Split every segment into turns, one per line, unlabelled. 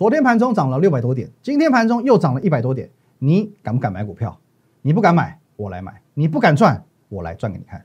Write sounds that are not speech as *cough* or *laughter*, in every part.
昨天盘中涨了六百多点，今天盘中又涨了一百多点，你敢不敢买股票？你不敢买，我来买；你不敢赚，我来赚给你看。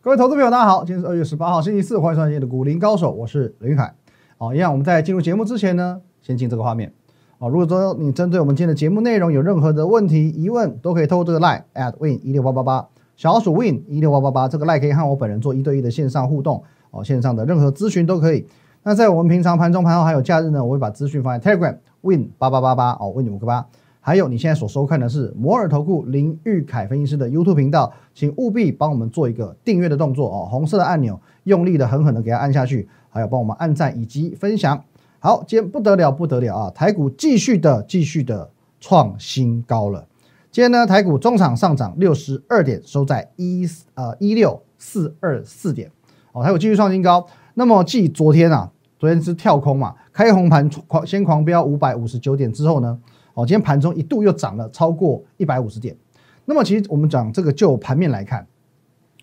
各位投资朋友，大家好，今天是二月十八号，星期四，欢迎收看今天的股林高手，我是林凯。好，一样，我们在进入节目之前呢，先进这个画面。哦，如果说你针对我们今天的节目内容有任何的问题疑问，都可以透过这个 line at win 一六八八八，小老鼠 win 一六八八八，这个 like 可以和我本人做一对一的线上互动。哦，线上的任何咨询都可以。那在我们平常盘中、盘后还有假日呢，我会把资讯放在 Telegram win 八八八八哦，win 五个八。还有你现在所收看的是摩尔投顾林玉凯分析师的 YouTube 频道，请务必帮我们做一个订阅的动作哦，红色的按钮用力的、狠狠的给它按下去，还有帮我们按赞以及分享。好，今天不得了不得了啊！台股继续的、继续的创新高了。今天呢，台股中场上涨六十二点，收在一呃一六四二四点。哦，台股继续创新高。那么继昨天啊，昨天是跳空嘛，开红盘狂先狂飙五百五十九点之后呢？哦，今天盘中一度又涨了超过一百五十点。那么其实我们讲这个就盘面来看，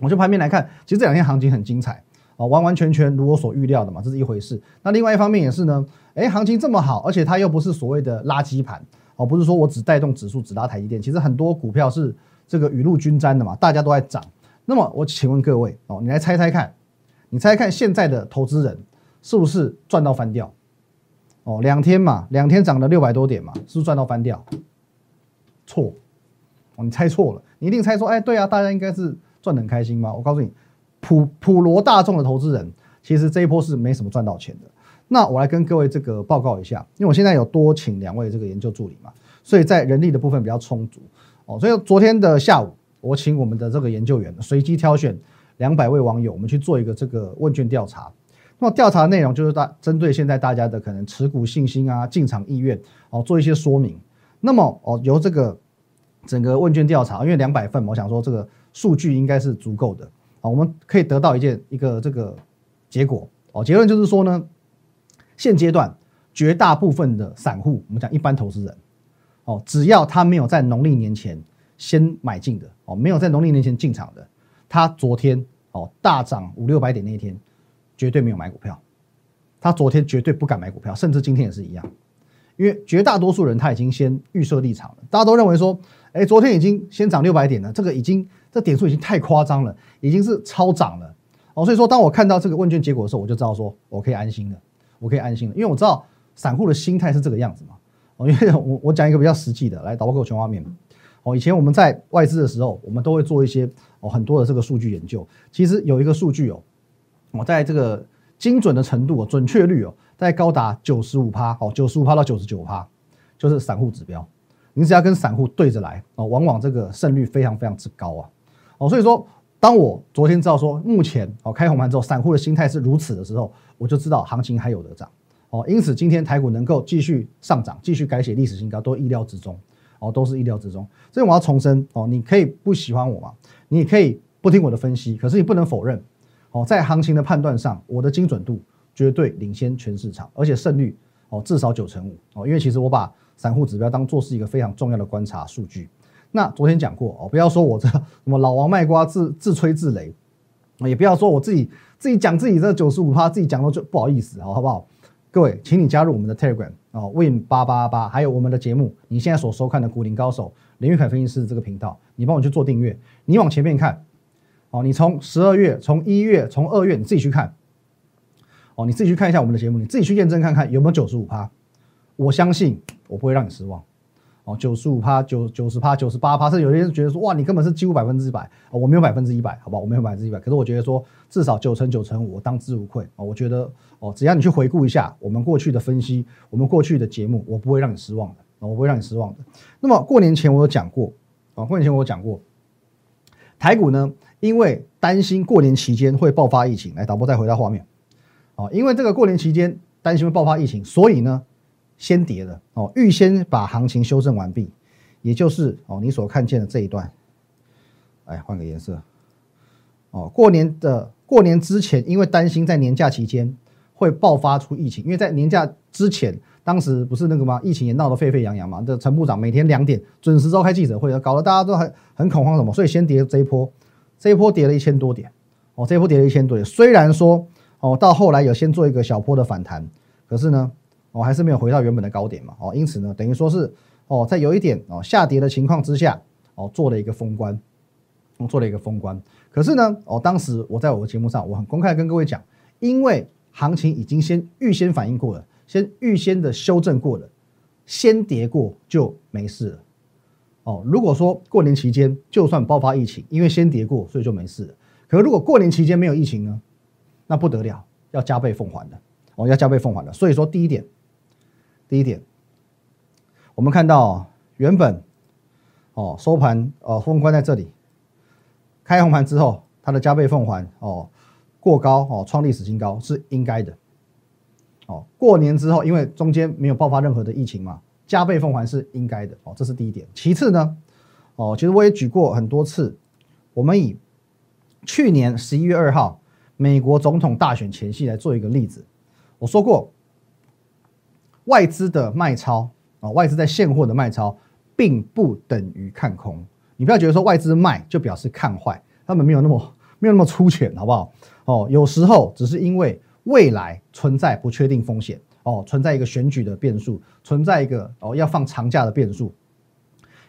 我就盘面来看，其实这两天行情很精彩哦，完完全全如我所预料的嘛，这是一回事。那另外一方面也是呢，哎，行情这么好，而且它又不是所谓的垃圾盘哦，不是说我只带动指数只拉台积电，其实很多股票是这个雨露均沾的嘛，大家都在涨。那么我请问各位哦，你来猜猜看，你猜猜看现在的投资人是不是赚到翻掉？哦，两天嘛，两天涨了六百多点嘛，是不是赚到翻掉？错，哦，你猜错了，你一定猜说，哎，对啊，大家应该是赚得很开心嘛。我告诉你，普普罗大众的投资人，其实这一波是没什么赚到钱的。那我来跟各位这个报告一下，因为我现在有多请两位这个研究助理嘛，所以在人力的部分比较充足哦。所以昨天的下午，我请我们的这个研究员随机挑选两百位网友，我们去做一个这个问卷调查。那么调查内容就是大针对现在大家的可能持股信心啊、进场意愿哦，做一些说明。那么哦，由这个整个问卷调查，因为两百份，我想说这个数据应该是足够的啊，我们可以得到一件一个这个结果哦。结论就是说呢，现阶段绝大部分的散户，我们讲一般投资人哦，只要他没有在农历年前先买进的哦，没有在农历年前进场的，他昨天哦大涨五六百点那一天。绝对没有买股票，他昨天绝对不敢买股票，甚至今天也是一样，因为绝大多数人他已经先预设立场了，大家都认为说，哎，昨天已经先涨六百点了，这个已经这点数已经太夸张了，已经是超涨了哦，所以说当我看到这个问卷结果的时候，我就知道说我可以安心了，我可以安心了，因为我知道散户的心态是这个样子嘛，哦，因为我我讲一个比较实际的，来导播给我全画面，哦，以前我们在外资的时候，我们都会做一些哦很多的这个数据研究，其实有一个数据哦。我在这个精准的程度哦，准确率哦，在高达九十五趴哦，九十五趴到九十九趴，就是散户指标。你只要跟散户对着来哦，往往这个胜率非常非常之高啊哦。所以说，当我昨天知道说目前哦开红盘之后，散户的心态是如此的时候，我就知道行情还有得涨哦。因此今天台股能够继续上涨，继续改写历史新高，都意料之中哦，都是意料之中。所以我要重申哦，你可以不喜欢我嘛，你也可以不听我的分析，可是你不能否认。哦，在行情的判断上，我的精准度绝对领先全市场，而且胜率哦至少九成五哦。因为其实我把散户指标当做是一个非常重要的观察数据。那昨天讲过哦，不要说我这 *laughs* 什么老王卖瓜自自吹自擂，也不要说我自己自己讲自己这九十五趴，自己讲到就不好意思，好好不好？各位，请你加入我们的 Telegram 哦，Win 八八八，还有我们的节目，你现在所收看的股林高手林玉凯分析师这个频道，你帮我去做订阅，你往前面看。哦，你从十二月、从一月、从二月，你自己去看。哦，你自己去看一下我们的节目，你自己去验证看看有没有九十五趴。我相信我不会让你失望。哦，九十五趴、九九十趴、九十八趴，甚至有些人觉得说，哇，你根本是几乎百分之一百。哦，我没有百分之一百，好吧，我没有百分之一百。可是我觉得说，至少九成九成五，我当之无愧。哦，我觉得哦，只要你去回顾一下我们过去的分析，我们过去的节目，我不会让你失望的。我不会让你失望的。那么过年前我有讲过，啊，过年前我有讲过，台股呢？因为担心过年期间会爆发疫情，来导播再回到画面，哦，因为这个过年期间担心会爆发疫情，所以呢，先跌了，哦，预先把行情修正完毕，也就是哦你所看见的这一段，哎，换个颜色，哦，过年的过年之前，因为担心在年假期间会爆发出疫情，因为在年假之前，当时不是那个吗？疫情也闹得沸沸扬扬嘛，这陈部长每天两点准时召开记者会，搞得大家都很很恐慌，什么？所以先跌这一波。这一波跌了一千多点，哦，这一波跌了一千多点。虽然说哦，到后来有先做一个小波的反弹，可是呢，哦，还是没有回到原本的高点嘛，哦，因此呢，等于说是哦，在有一点哦下跌的情况之下，哦，做了一个封关，我做了一个封关。可是呢，哦，当时我在我的节目上，我很公开跟各位讲，因为行情已经先预先反应过了，先预先的修正过了，先跌过就没事了。哦，如果说过年期间就算爆发疫情，因为先跌过，所以就没事了。可是如果过年期间没有疫情呢，那不得了，要加倍奉还的。哦，要加倍奉还的。所以说，第一点，第一点，我们看到原本哦收盘哦封关在这里，开红盘之后，它的加倍奉还哦过高哦创历史新高是应该的。哦，过年之后，因为中间没有爆发任何的疫情嘛。加倍奉还是应该的哦，这是第一点。其次呢，哦，其实我也举过很多次，我们以去年十一月二号美国总统大选前夕来做一个例子。我说过，外资的卖超啊，外资在现货的卖超，并不等于看空。你不要觉得说外资卖就表示看坏，他们没有那么没有那么粗浅，好不好？哦，有时候只是因为未来存在不确定风险。哦，存在一个选举的变数，存在一个哦要放长假的变数，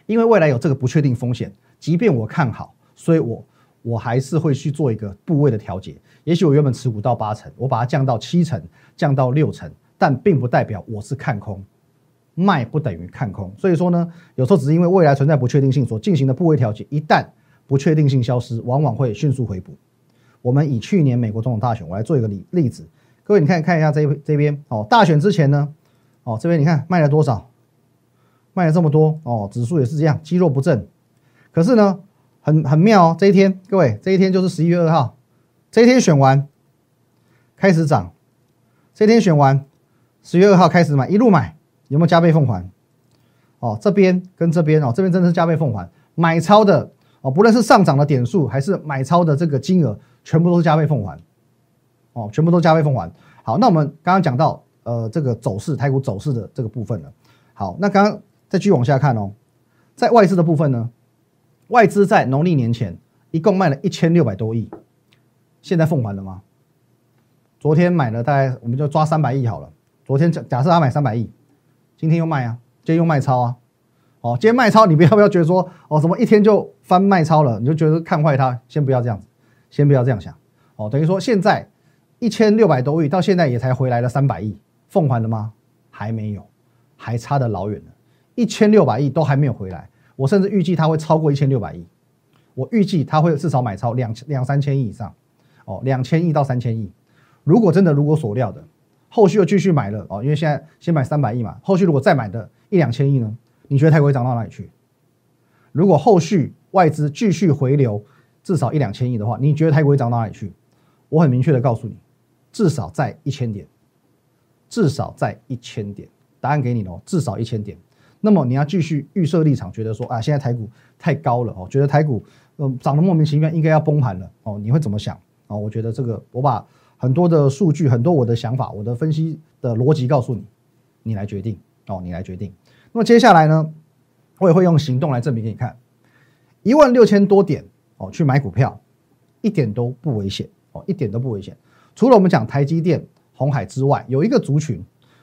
因为未来有这个不确定风险，即便我看好，所以我我还是会去做一个部位的调节。也许我原本持股到八成，我把它降到七成，降到六成，但并不代表我是看空，卖不等于看空。所以说呢，有时候只是因为未来存在不确定性所进行的部位调节，一旦不确定性消失，往往会迅速回补。我们以去年美国总统大选，我来做一个例例子。各位，你看看一下这这边哦，大选之前呢，哦这边你看卖了多少，卖了这么多哦，指数也是这样，积弱不振。可是呢，很很妙哦，这一天，各位这一天就是十一月二号，这一天选完开始涨，这一天选完十月二号开始买，一路买，有没有加倍奉还？哦，这边跟这边哦，这边真的是加倍奉还，买超的哦，不论是上涨的点数还是买超的这个金额，全部都是加倍奉还。哦，全部都加倍奉还。好，那我们刚刚讲到，呃，这个走势，台股走势的这个部分了。好，那刚刚再继续往下看哦，在外资的部分呢，外资在农历年前一共卖了一千六百多亿，现在奉还了吗？昨天买了大概，我们就抓三百亿好了。昨天假假设他买三百亿，今天又卖啊，今天又卖超啊。哦，今天卖超，你不要不要觉得说，哦，什么一天就翻卖超了，你就觉得看坏它，先不要这样子，先不要这样想。哦，等于说现在。一千六百多亿到现在也才回来了三百亿，奉还了吗？还没有，还差得老远呢。一千六百亿都还没有回来，我甚至预计它会超过一千六百亿。我预计它会至少买超两两三千亿以上，哦，两千亿到三千亿。如果真的如果所料的，后续又继续买了哦，因为现在先买三百亿嘛，后续如果再买的一两千亿呢？你觉得泰国会涨到哪里去？如果后续外资继续回流至少一两千亿的话，你觉得泰国会涨到哪里去？我很明确的告诉你。至少在一千点，至少在一千点，答案给你了，至少一千点。那么你要继续预设立场，觉得说啊，现在台股太高了哦，觉得台股嗯涨得莫名其妙，应该要崩盘了哦，你会怎么想哦？我觉得这个，我把很多的数据、很多我的想法、我的分析的逻辑告诉你，你来决定哦，你来决定。那么接下来呢，我也会用行动来证明给你看，一万六千多点哦，去买股票一点都不危险哦，一点都不危险。除了我们讲台积电、红海之外，有一个族群，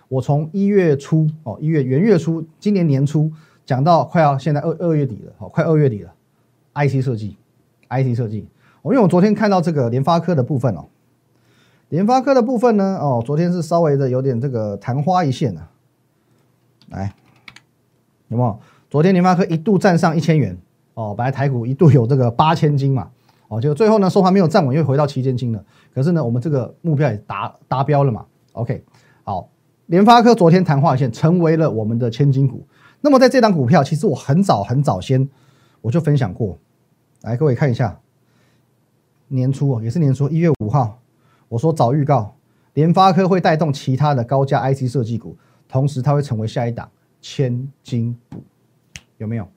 我从一月初哦，一月元月初，今年年初讲到快要现在二二月底了，哦，快二月底了，IC 设计，IC 设计，我因为我昨天看到这个联发科的部分哦，联发科的部分呢，哦，昨天是稍微的有点这个昙花一现啊，来，有没有？昨天联发科一度站上一千元哦，本来台股一度有这个八千金嘛。哦，就最后呢，收盘没有站稳，又回到七千金了。可是呢，我们这个目标也达达标了嘛？OK，好，联发科昨天谈话线成为了我们的千金股。那么在这档股票，其实我很早很早先我就分享过，来各位看一下，年初哦，也是年初一月五号，我说早预告，联发科会带动其他的高价 IC 设计股，同时它会成为下一档千金股，有没有？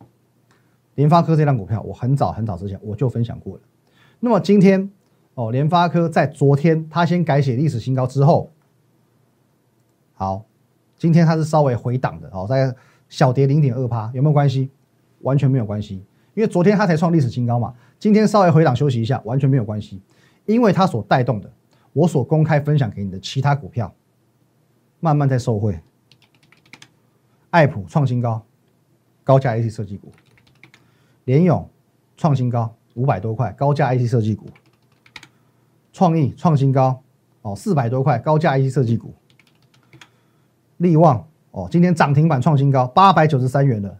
联发科这档股票，我很早很早之前我就分享过了。那么今天哦，联发科在昨天它先改写历史新高之后，好，今天它是稍微回档的哦，在小跌零点二趴，有没有关系？完全没有关系，因为昨天它才创历史新高嘛，今天稍微回档休息一下，完全没有关系，因为它所带动的，我所公开分享给你的其他股票，慢慢在受惠。爱普创新高，高价 IC 设计股；联勇创新高，五百多块，高价 IC 设计股；创意创新高，哦，四百多块，高价 IC 设计股；力旺哦，今天涨停板创新高，八百九十三元的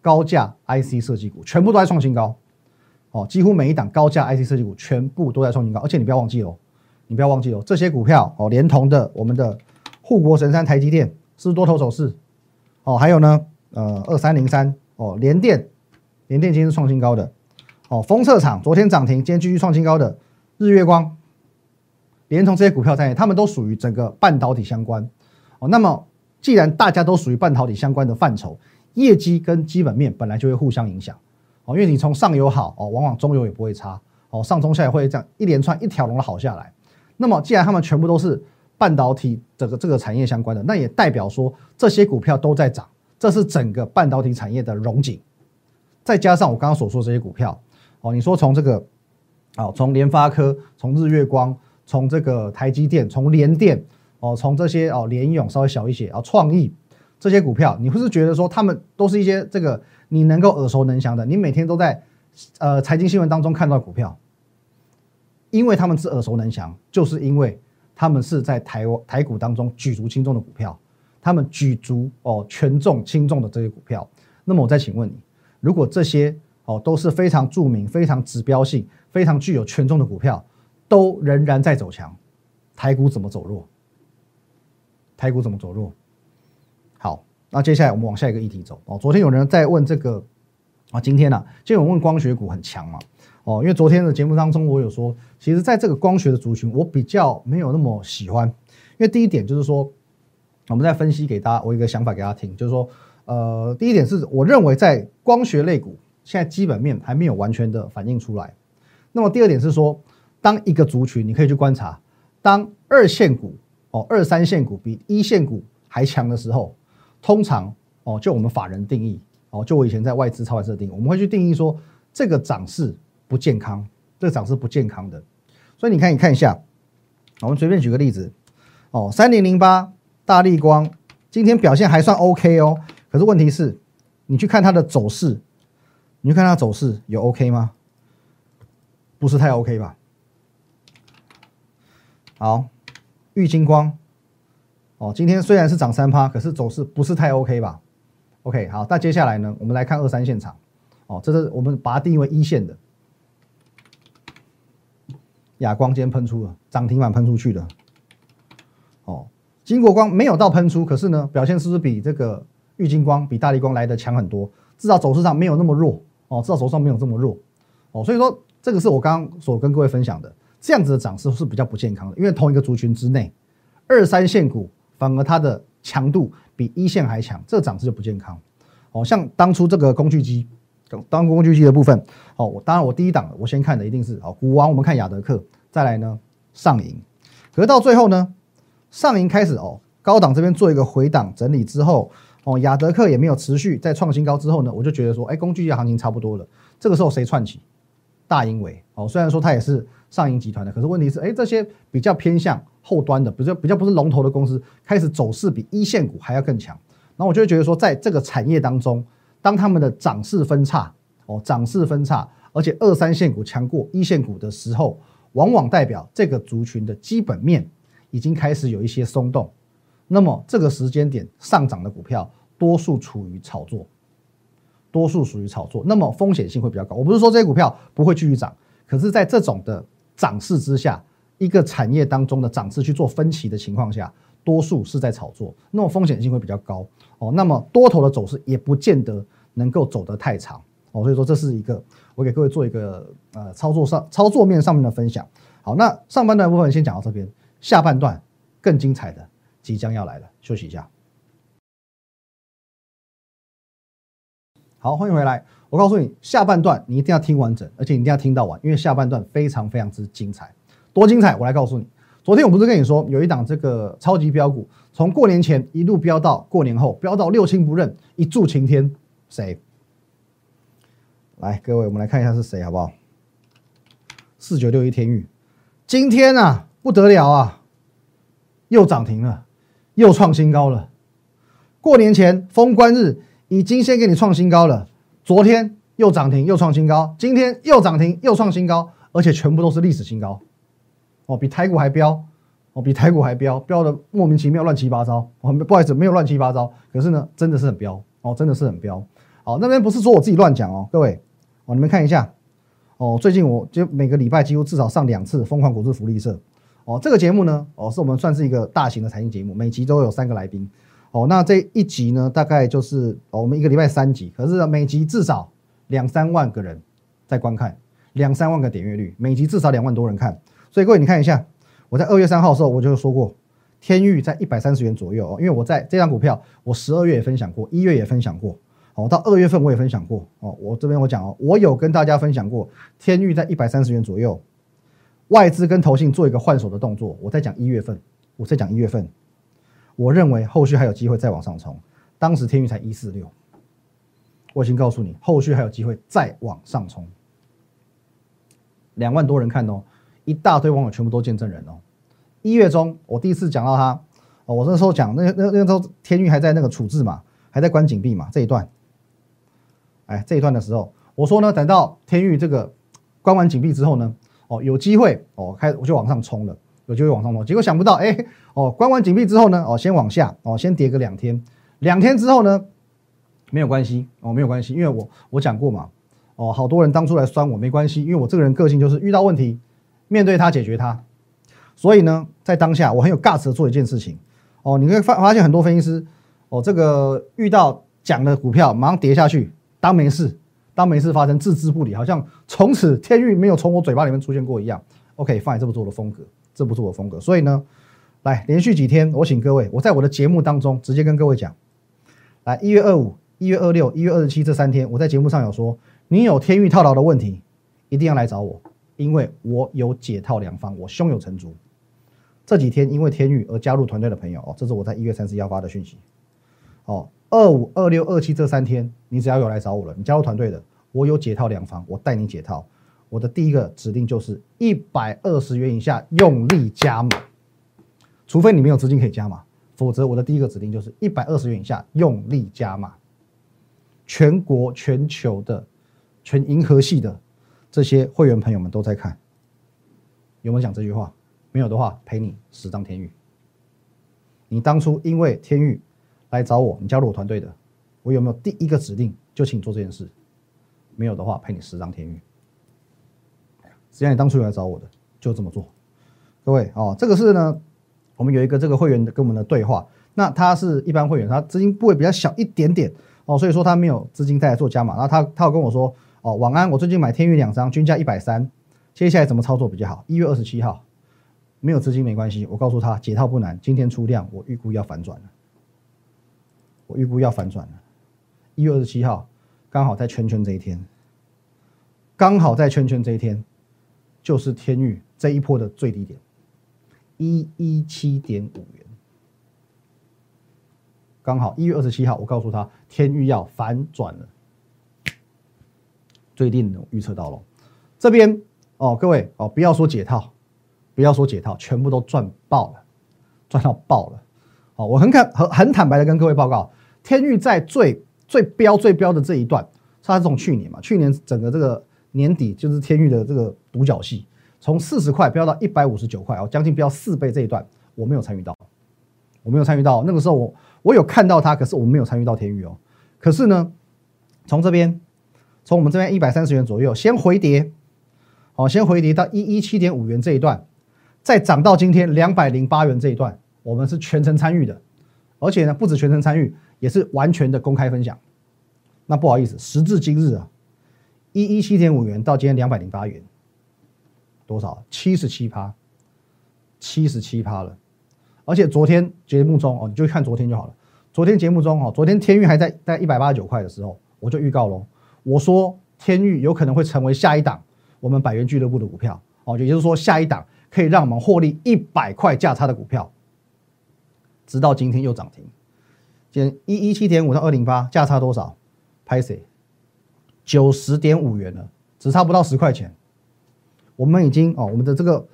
高价 IC 设计股，全部都在创新高。哦，几乎每一档高价 IC 设计股全部都在创新高，而且你不要忘记哦，你不要忘记哦，这些股票哦，连同的我们的护国神山台积电是多头走势。哦，还有呢，呃，二三零三哦，联电，联电今天是创新高的，哦，封测厂昨天涨停，今天继续创新高的日月光，连同这些股票在内，他们都属于整个半导体相关，哦，那么既然大家都属于半导体相关的范畴，业绩跟基本面本来就会互相影响，哦，因为你从上游好，哦，往往中游也不会差，哦，上中下游会这样一连串一条龙的好下来，那么既然他们全部都是。半导体这个这个产业相关的，那也代表说这些股票都在涨，这是整个半导体产业的荣景。再加上我刚刚所说这些股票，哦，你说从这个，哦，从联发科，从日月光，从这个台积电，从联电，哦，从这些哦联勇稍微小一些，啊，创意这些股票，你会是觉得说他们都是一些这个你能够耳熟能详的，你每天都在呃财经新闻当中看到股票，因为他们是耳熟能详，就是因为。他们是在台湾台股当中举足轻重的股票，他们举足哦权重轻重的这些股票。那么我再请问你，如果这些哦都是非常著名、非常指标性、非常具有权重的股票，都仍然在走强，台股怎么走弱？台股怎么走弱？好，那接下来我们往下一个议题走哦。昨天有人在问这个啊，今天呢，就有问光学股很强嘛？哦，因为昨天的节目当中，我有说，其实在这个光学的族群，我比较没有那么喜欢。因为第一点就是说，我们在分析给大家，我一个想法给大家听，就是说，呃，第一点是我认为在光学类股现在基本面还没有完全的反映出来。那么第二点是说，当一个族群，你可以去观察，当二线股哦，二三线股比一线股还强的时候，通常哦，就我们法人定义哦，就我以前在外资超外资定义，我们会去定义说这个涨势。不健康，这个涨是不健康的，所以你看，你看一下，我们随便举个例子，哦，三零零八大力光今天表现还算 OK 哦，可是问题是，你去看它的走势，你去看它走势有 OK 吗？不是太 OK 吧？好，玉金光，哦，今天虽然是涨三趴，可是走势不是太 OK 吧？OK，好，那接下来呢，我们来看二三线场，哦，这是我们把它定义为一线的。亚光今天喷出了涨停板喷出去的，哦，金国光没有到喷出，可是呢，表现是不是比这个玉金光、比大力光来的强很多？至少走势上没有那么弱哦，至少走势上没有这么弱哦，所以说这个是我刚刚所跟各位分享的，这样子的涨势是比较不健康的，因为同一个族群之内，二三线股反而它的强度比一线还强，这个涨势就不健康哦。像当初这个工具机。当工具机的部分，哦，我当然我第一档我先看的一定是好，股王我们看雅德克，再来呢上影，可是到最后呢，上影开始哦，高档这边做一个回档整理之后，哦，雅德克也没有持续在创新高之后呢，我就觉得说，哎，工具机行情差不多了，这个时候谁串起？大英伟哦，虽然说它也是上影集团的，可是问题是，哎，这些比较偏向后端的，比较比较不是龙头的公司，开始走势比一线股还要更强，然后我就会觉得说，在这个产业当中。当他们的涨势分叉，哦，涨势分叉，而且二三线股强过一线股的时候，往往代表这个族群的基本面已经开始有一些松动。那么这个时间点上涨的股票，多数处于炒作，多数属于炒作，那么风险性会比较高。我不是说这些股票不会继续涨，可是，在这种的涨势之下，一个产业当中的涨势去做分歧的情况下。多数是在炒作，那么风险性会比较高哦。那么多头的走势也不见得能够走得太长哦。所以说这是一个我给各位做一个呃操作上操作面上面的分享。好，那上半段部分先讲到这边，下半段更精彩的即将要来了。休息一下。好，欢迎回来。我告诉你，下半段你一定要听完整，而且你一定要听到完，因为下半段非常非常之精彩。多精彩？我来告诉你。昨天我不是跟你说有一档这个超级标股，从过年前一路飙到过年后，飙到六亲不认，一柱擎天。谁？来，各位，我们来看一下是谁，好不好？四九六一天域，今天啊不得了啊，又涨停了，又创新高了。过年前封关日已经先给你创新高了，昨天又涨停又创新高，今天又涨停又创新高，而且全部都是历史新高，哦，比台股还飙，哦，比台股还飙，飙的莫名其妙乱七八糟。哦，不好意思，没有乱七八糟，可是呢，真的是很飙，哦，真的是很飙。好，那边不是说我自己乱讲哦，各位，哦，你们看一下。哦，最近我就每个礼拜几乎至少上两次《疯狂股市福利社》哦，这个节目呢，哦，是我们算是一个大型的财经节目，每集都有三个来宾哦。那这一集呢，大概就是我们一个礼拜三集，可是每集至少两三万个人在观看，两三万个点阅率，每集至少两万多人看。所以各位你看一下，我在二月三号的时候我就说过，天域在一百三十元左右哦，因为我在这张股票，我十二月也分享过，一月也分享过。哦，到二月份我也分享过哦，我这边我讲哦，我有跟大家分享过，天域在一百三十元左右，外资跟投信做一个换手的动作。我在讲一月份，我在讲一月份，我认为后续还有机会再往上冲。当时天域才一四六，我已经告诉你，后续还有机会再往上冲。两万多人看哦，一大堆网友全部都见证人哦。一月中我第一次讲到他哦，我那时候讲那那那时候天域还在那个处置嘛，还在关紧闭嘛这一段。哎，这一段的时候，我说呢，等到天域这个关完紧闭之后呢，哦，有机会哦，开我就往上冲了，有机会往上冲。结果想不到，哎，哦，关完紧闭之后呢，哦，先往下，哦，先跌个两天，两天之后呢，没有关系，哦，没有关系，因为我我讲过嘛，哦，好多人当初来酸我，没关系，因为我这个人个性就是遇到问题，面对它解决它，所以呢，在当下我很有 gas 的做一件事情，哦，你会发发现很多分析师，哦，这个遇到讲的股票马上跌下去。当没事，当没事发生，置之不理，好像从此天域没有从我嘴巴里面出现过一样。OK，放这不是我的风格，这不是我的风格。所以呢，来连续几天，我请各位，我在我的节目当中直接跟各位讲，来一月二五、一月二六、一月二十七这三天，我在节目上有说，你有天域套牢的问题，一定要来找我，因为我有解套良方，我胸有成竹。这几天因为天域而加入团队的朋友哦，这是我在一月三十一发的讯息，哦。二五二六二七这三天，你只要有来找我了，你加入团队的，我有解套两方，我带你解套。我的第一个指令就是一百二十元以下用力加码，除非你没有资金可以加码，否则我的第一个指令就是一百二十元以下用力加码。全国全球的全银河系的这些会员朋友们都在看，有没有讲这句话？没有的话，赔你十张天域。你当初因为天域。来找我，你加入我团队的，我有没有第一个指令就请你做这件事？没有的话，赔你十张天域。只要你当初有来找我的，就这么做。各位哦，这个是呢，我们有一个这个会员跟我们的对话。那他是一般会员，他资金部位比较小一点点哦，所以说他没有资金再来做加码。然后他他有跟我说哦，晚安，我最近买天域两张，均价一百三，接下来怎么操作比较好？一月二十七号没有资金没关系，我告诉他解套不难，今天出量，我预估要反转了。我预估要反转了，一月二十七号，刚好在圈圈这一天，刚好在圈圈这一天，就是天域这一波的最低点，一一七点五元，刚好一月二十七号，我告诉他天域要反转了，最近预测到了，这边哦，各位哦，不要说解套，不要说解套，全部都赚爆了，赚到爆了，好，我很坦很很坦白的跟各位报告。天域在最最标最标的这一段，它是从去年嘛，去年整个这个年底就是天域的这个独角戏，从四十块飙到一百五十九块哦，将近飙四倍这一段，我没有参与到，我没有参与到，那个时候我我有看到它，可是我没有参与到天域哦。可是呢，从这边，从我们这边一百三十元左右先回跌，好，先回跌到一一七点五元这一段，再涨到今天两百零八元这一段，我们是全程参与的，而且呢，不止全程参与。也是完全的公开分享，那不好意思，时至今日啊，一一七点五元到今天两百零八元，多少？七十七趴，七十七趴了。而且昨天节目中哦，你就看昨天就好了。昨天节目中哦，昨天天域还在在一百八十九块的时候，我就预告喽，我说天域有可能会成为下一档我们百元俱乐部的股票哦，也就是说下一档可以让我们获利一百块价差的股票，直到今天又涨停。减一一七点五到二零八，价差多少？拍谁？九十点五元了，只差不到十块钱。我们已经哦，我们的这个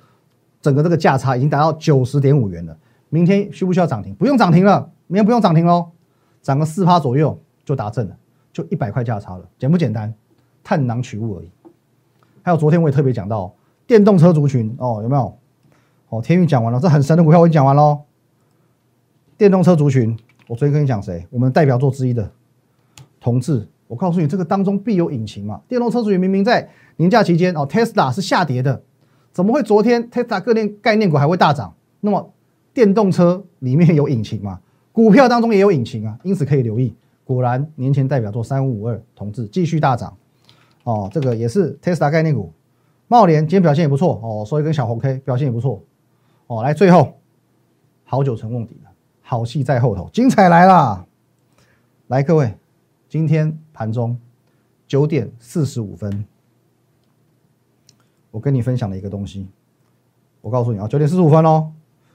整个这个价差已经达到九十点五元了。明天需不需要涨停？不用涨停了，明天不用涨停喽，涨个四趴左右就达正了，就一百块价差了，简不简单？探囊取物而已。还有昨天我也特别讲到电动车族群哦，有没有？哦，天宇讲完了，这很神的股票我已经讲完喽。电动车族群，我昨天跟你讲谁？我们代表作之一的同志，我告诉你，这个当中必有隐情嘛。电动车族群明明在年假期间哦，Tesla 是下跌的，怎么会昨天 Tesla 各念概念股还会大涨？那么电动车里面有隐情嘛？股票当中也有隐情啊，因此可以留意。果然年前代表作三五五二同志继续大涨哦，这个也是 Tesla 概念股。茂联今天表现也不错哦，收一根小红 K，表现也不错哦。来，最后好久成瓮底了。好戏在后头，精彩来啦！来，各位，今天盘中九点四十五分，我跟你分享了一个东西。我告诉你啊，九点四十五分哦。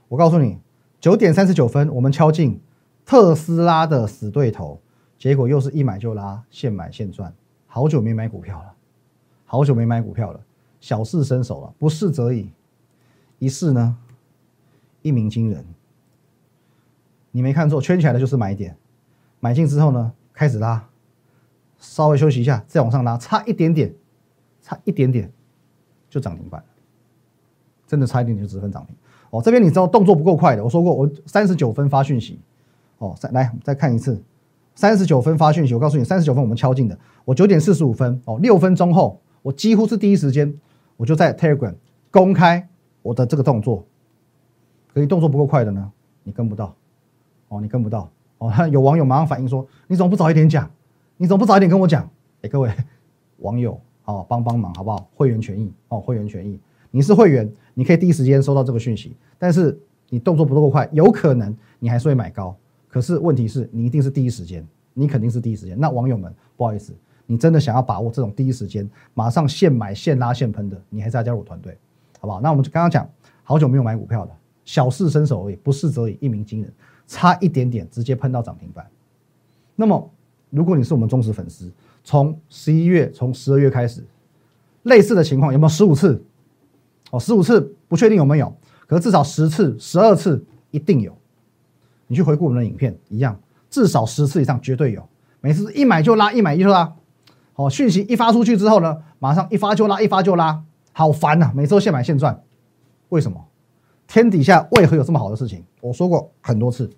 我告诉你，九点三十九分，我们敲进特斯拉的死对头，结果又是一买就拉，现买现赚。好久没买股票了，好久没买股票了，小试身手了，不试则已，一试呢，一鸣惊人。你没看错，圈起来的就是买点，买进之后呢，开始拉，稍微休息一下，再往上拉，差一点点，差一点点就涨停板，真的差一点点就直分涨停。哦，这边你知道动作不够快的，我说过我三十九分发讯息，哦，再来再看一次，三十九分发讯息，我告诉你，三十九分我们敲进的，我九点四十五分，哦，六分钟后，我几乎是第一时间，我就在 Telegram 公开我的这个动作，可你动作不够快的呢，你跟不到。哦，你跟不到哦。*laughs* 有网友马上反映说：“你怎么不早一点讲？你怎么不早一点跟我讲？”哎，各位网友，哦，帮帮忙好不好？会员权益哦，会员权益。你是会员，你可以第一时间收到这个讯息。但是你动作不够快，有可能你还是会买高。可是问题是你一定是第一时间，你肯定是第一时间。那网友们，不好意思，你真的想要把握这种第一时间，马上现买现拉现喷的，你还是要加入我团队，好不好？那我们就刚刚讲，好久没有买股票了，小试身手而已，不试则已，一鸣惊人。差一点点，直接喷到涨停板。那么，如果你是我们忠实粉丝，从十一月、从十二月开始，类似的情况有没有十五次？哦，十五次不确定有没有，可是至少十次、十二次一定有。你去回顾我们的影片，一样，至少十次以上绝对有。每次一买就拉，一买就拉。好，讯息一发出去之后呢，马上一发就拉，一发就拉，好烦呐！每次都现买现赚，为什么？天底下为何有这么好的事情？我说过很多次。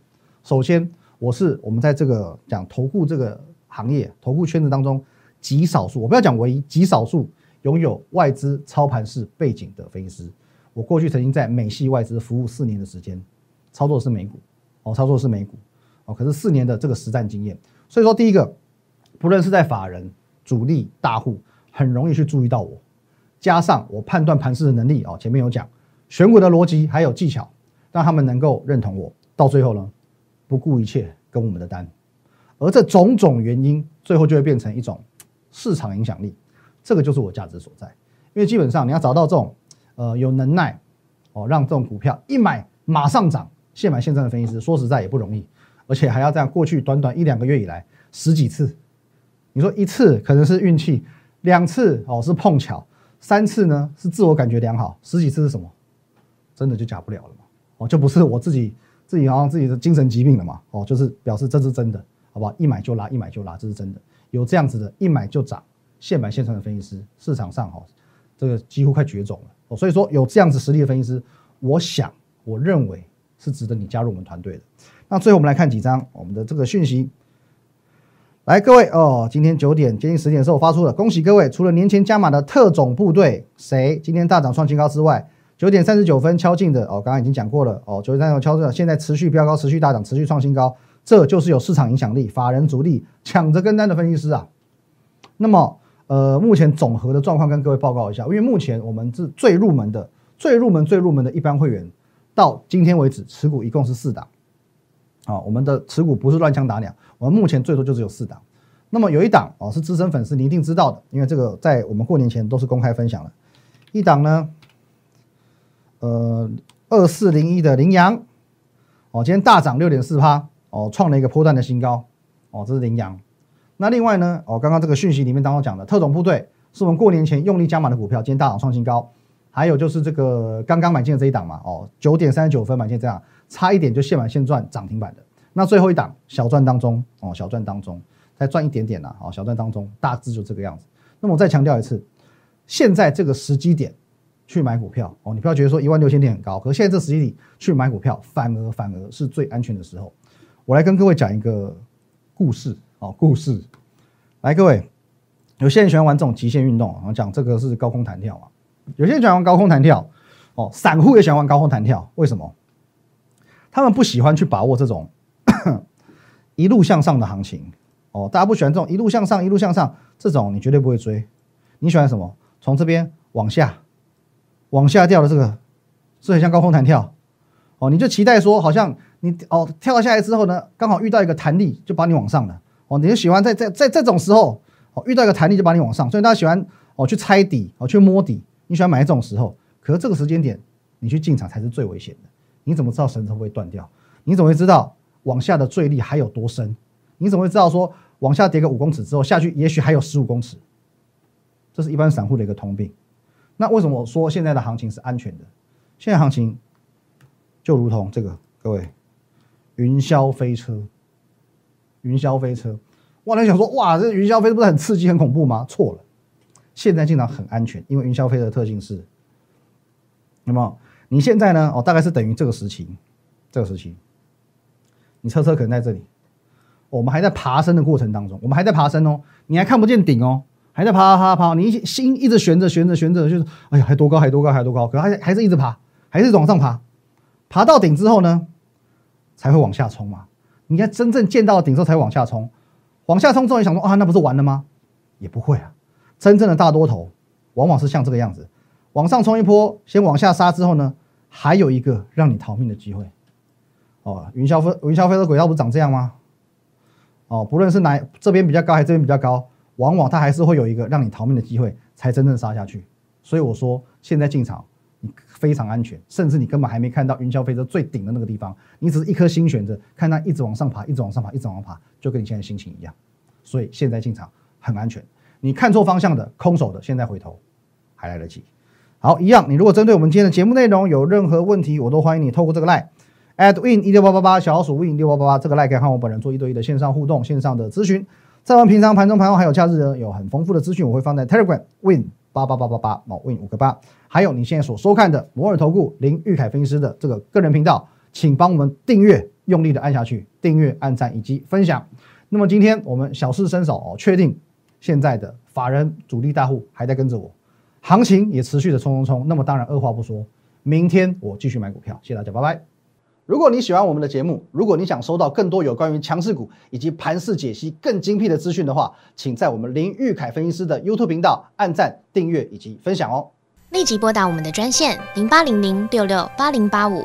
首先，我是我们在这个讲投顾这个行业、投顾圈子当中极少数，我不要讲唯一，极少数拥有外资操盘式背景的分析师。我过去曾经在美系外资服务四年的时间，操作是美股，哦，操作是美股，哦，可是四年的这个实战经验，所以说第一个，不论是在法人、主力、大户，很容易去注意到我，加上我判断盘势的能力，哦，前面有讲。选股的逻辑还有技巧，让他们能够认同我。到最后呢，不顾一切跟我们的单，而这种种原因，最后就会变成一种市场影响力。这个就是我价值所在。因为基本上你要找到这种呃有能耐哦，让这种股票一买马上涨、现买现赚的分析师，说实在也不容易，而且还要这样过去短短一两个月以来十几次。你说一次可能是运气，两次哦是碰巧，三次呢是自我感觉良好，十几次是什么？真的就假不了了嘛？哦，就不是我自己自己好像自己的精神疾病了嘛？哦，就是表示这是真的，好不好？一买就拉，一买就拉，这是真的。有这样子的，一买就涨，现买现赚的分析师，市场上哦，这个几乎快绝种了。哦，所以说有这样子实力的分析师，我想我认为是值得你加入我们团队的。那最后我们来看几张我们的这个讯息。来，各位哦，今天九点接近十点的时候发出了，恭喜各位，除了年前加码的特种部队谁今天大涨创新高之外。九点三十九分敲进的哦，刚刚已经讲过了哦。九点三十九敲进，现在持续飙高，持续大涨，持续创新高，这就是有市场影响力、法人主力抢着跟单的分析师啊。那么，呃，目前总和的状况跟各位报告一下，因为目前我们是最入门的、最入门、最入门的一般会员，到今天为止持股一共是四档。啊，我们的持股不是乱枪打鸟，我们目前最多就只有四档。那么有一档哦是资深粉丝，你一定知道的，因为这个在我们过年前都是公开分享了。一档呢？呃，二四零一的羚羊，哦，今天大涨六点四趴，哦，创了一个波段的新高，哦，这是羚羊。那另外呢，哦，刚刚这个讯息里面当中讲的特种部队是我们过年前用力加码的股票，今天大涨创新高。还有就是这个刚刚买进的这一档嘛，哦，九点三十九分买进这样，差一点就现买现赚涨停板的。那最后一档小赚当中，哦，小赚当中再赚一点点啦，哦，小赚当中大致就这个样子。那么我再强调一次，现在这个时机点去买股票，哦，你不要觉得说一万六千点很高，可是现在这时机点去买股票，反而反而是最安全的时候。我来跟各位讲一个故事，哦，故事，来各位，有些人喜欢玩这种极限运动，然后讲这个是高空弹跳嘛。有些人喜欢玩高空弹跳，哦，散户也喜欢玩高空弹跳，为什么？他们不喜欢去把握这种 *coughs* 一路向上的行情，哦，大家不喜欢这种一路向上、一路向上这种，你绝对不会追。你喜欢什么？从这边往下、往下掉的这个，是很像高空弹跳，哦，你就期待说，好像你哦跳下来之后呢，刚好遇到一个弹力，就把你往上了，哦，你就喜欢在在在这种时候，哦，遇到一个弹力就把你往上，所以大家喜欢哦去猜底，哦去摸底。你喜欢买这种时候，可是这个时间点你去进场才是最危险的。你怎么知道绳子会不会断掉？你怎么会知道往下的坠力还有多深？你怎么会知道说往下跌个五公尺之后下去，也许还有十五公尺？这是一般散户的一个通病。那为什么我说现在的行情是安全的？现在行情就如同这个，各位，云霄飞车，云霄飞车。哇，你想说哇，这云霄飞车不是很刺激、很恐怖吗？错了。现在进场很安全，因为云霄飞的特性是，有没有？你现在呢？哦，大概是等于这个时期，这个时期，你车车可能在这里，我们还在爬升的过程当中，我们还在爬升哦，你还看不见顶哦，还在爬爬爬，你心一直悬着悬着悬着，就是哎呀，还多高，还多高，还多高，可还还是一直爬，还是往上爬，爬到顶之后呢，才会往下冲嘛。你看真正见到顶之后才往下冲，往下冲之后你想说啊，那不是完了吗？也不会啊。真正的大多头，往往是像这个样子，往上冲一波，先往下杀之后呢，还有一个让你逃命的机会。哦，云霄飞云霄飞车轨道不长这样吗？哦，不论是哪这边比较高还是这边比较高，往往它还是会有一个让你逃命的机会，才真正杀下去。所以我说，现在进场你非常安全，甚至你根本还没看到云霄飞车最顶的那个地方，你只是一颗心悬着，看它一直往上爬，一直往上爬，一直往上爬，就跟你现在心情一样。所以现在进场很安全。你看错方向的空手的，现在回头还来得及。好，一样。你如果针对我们今天的节目内容有任何问题，我都欢迎你透过这个 line at win 一六八八八小老鼠 win 六八八八这个 line 可以和我本人做一对一的线上互动、线上的咨询。在我们平常盘中盘后还有假日呢，有很丰富的资讯，我会放在 Telegram win 八八八八八哦 win 五个八。还有你现在所收看的摩尔投顾林玉凯分析师的这个个人频道，请帮我们订阅，用力的按下去，订阅、按赞以及分享。那么今天我们小试身手哦，确定。现在的法人主力大户还在跟着我，行情也持续的冲冲冲。那么当然二话不说，明天我继续买股票。谢谢大家，拜拜。如果你喜欢我们的节目，如果你想收到更多有关于强势股以及盘势解析更精辟的资讯的话，请在我们林玉凯分析师的 YouTube 频道按赞、订阅以及分享哦。
立即拨打我们的专线零八零零六六八零八五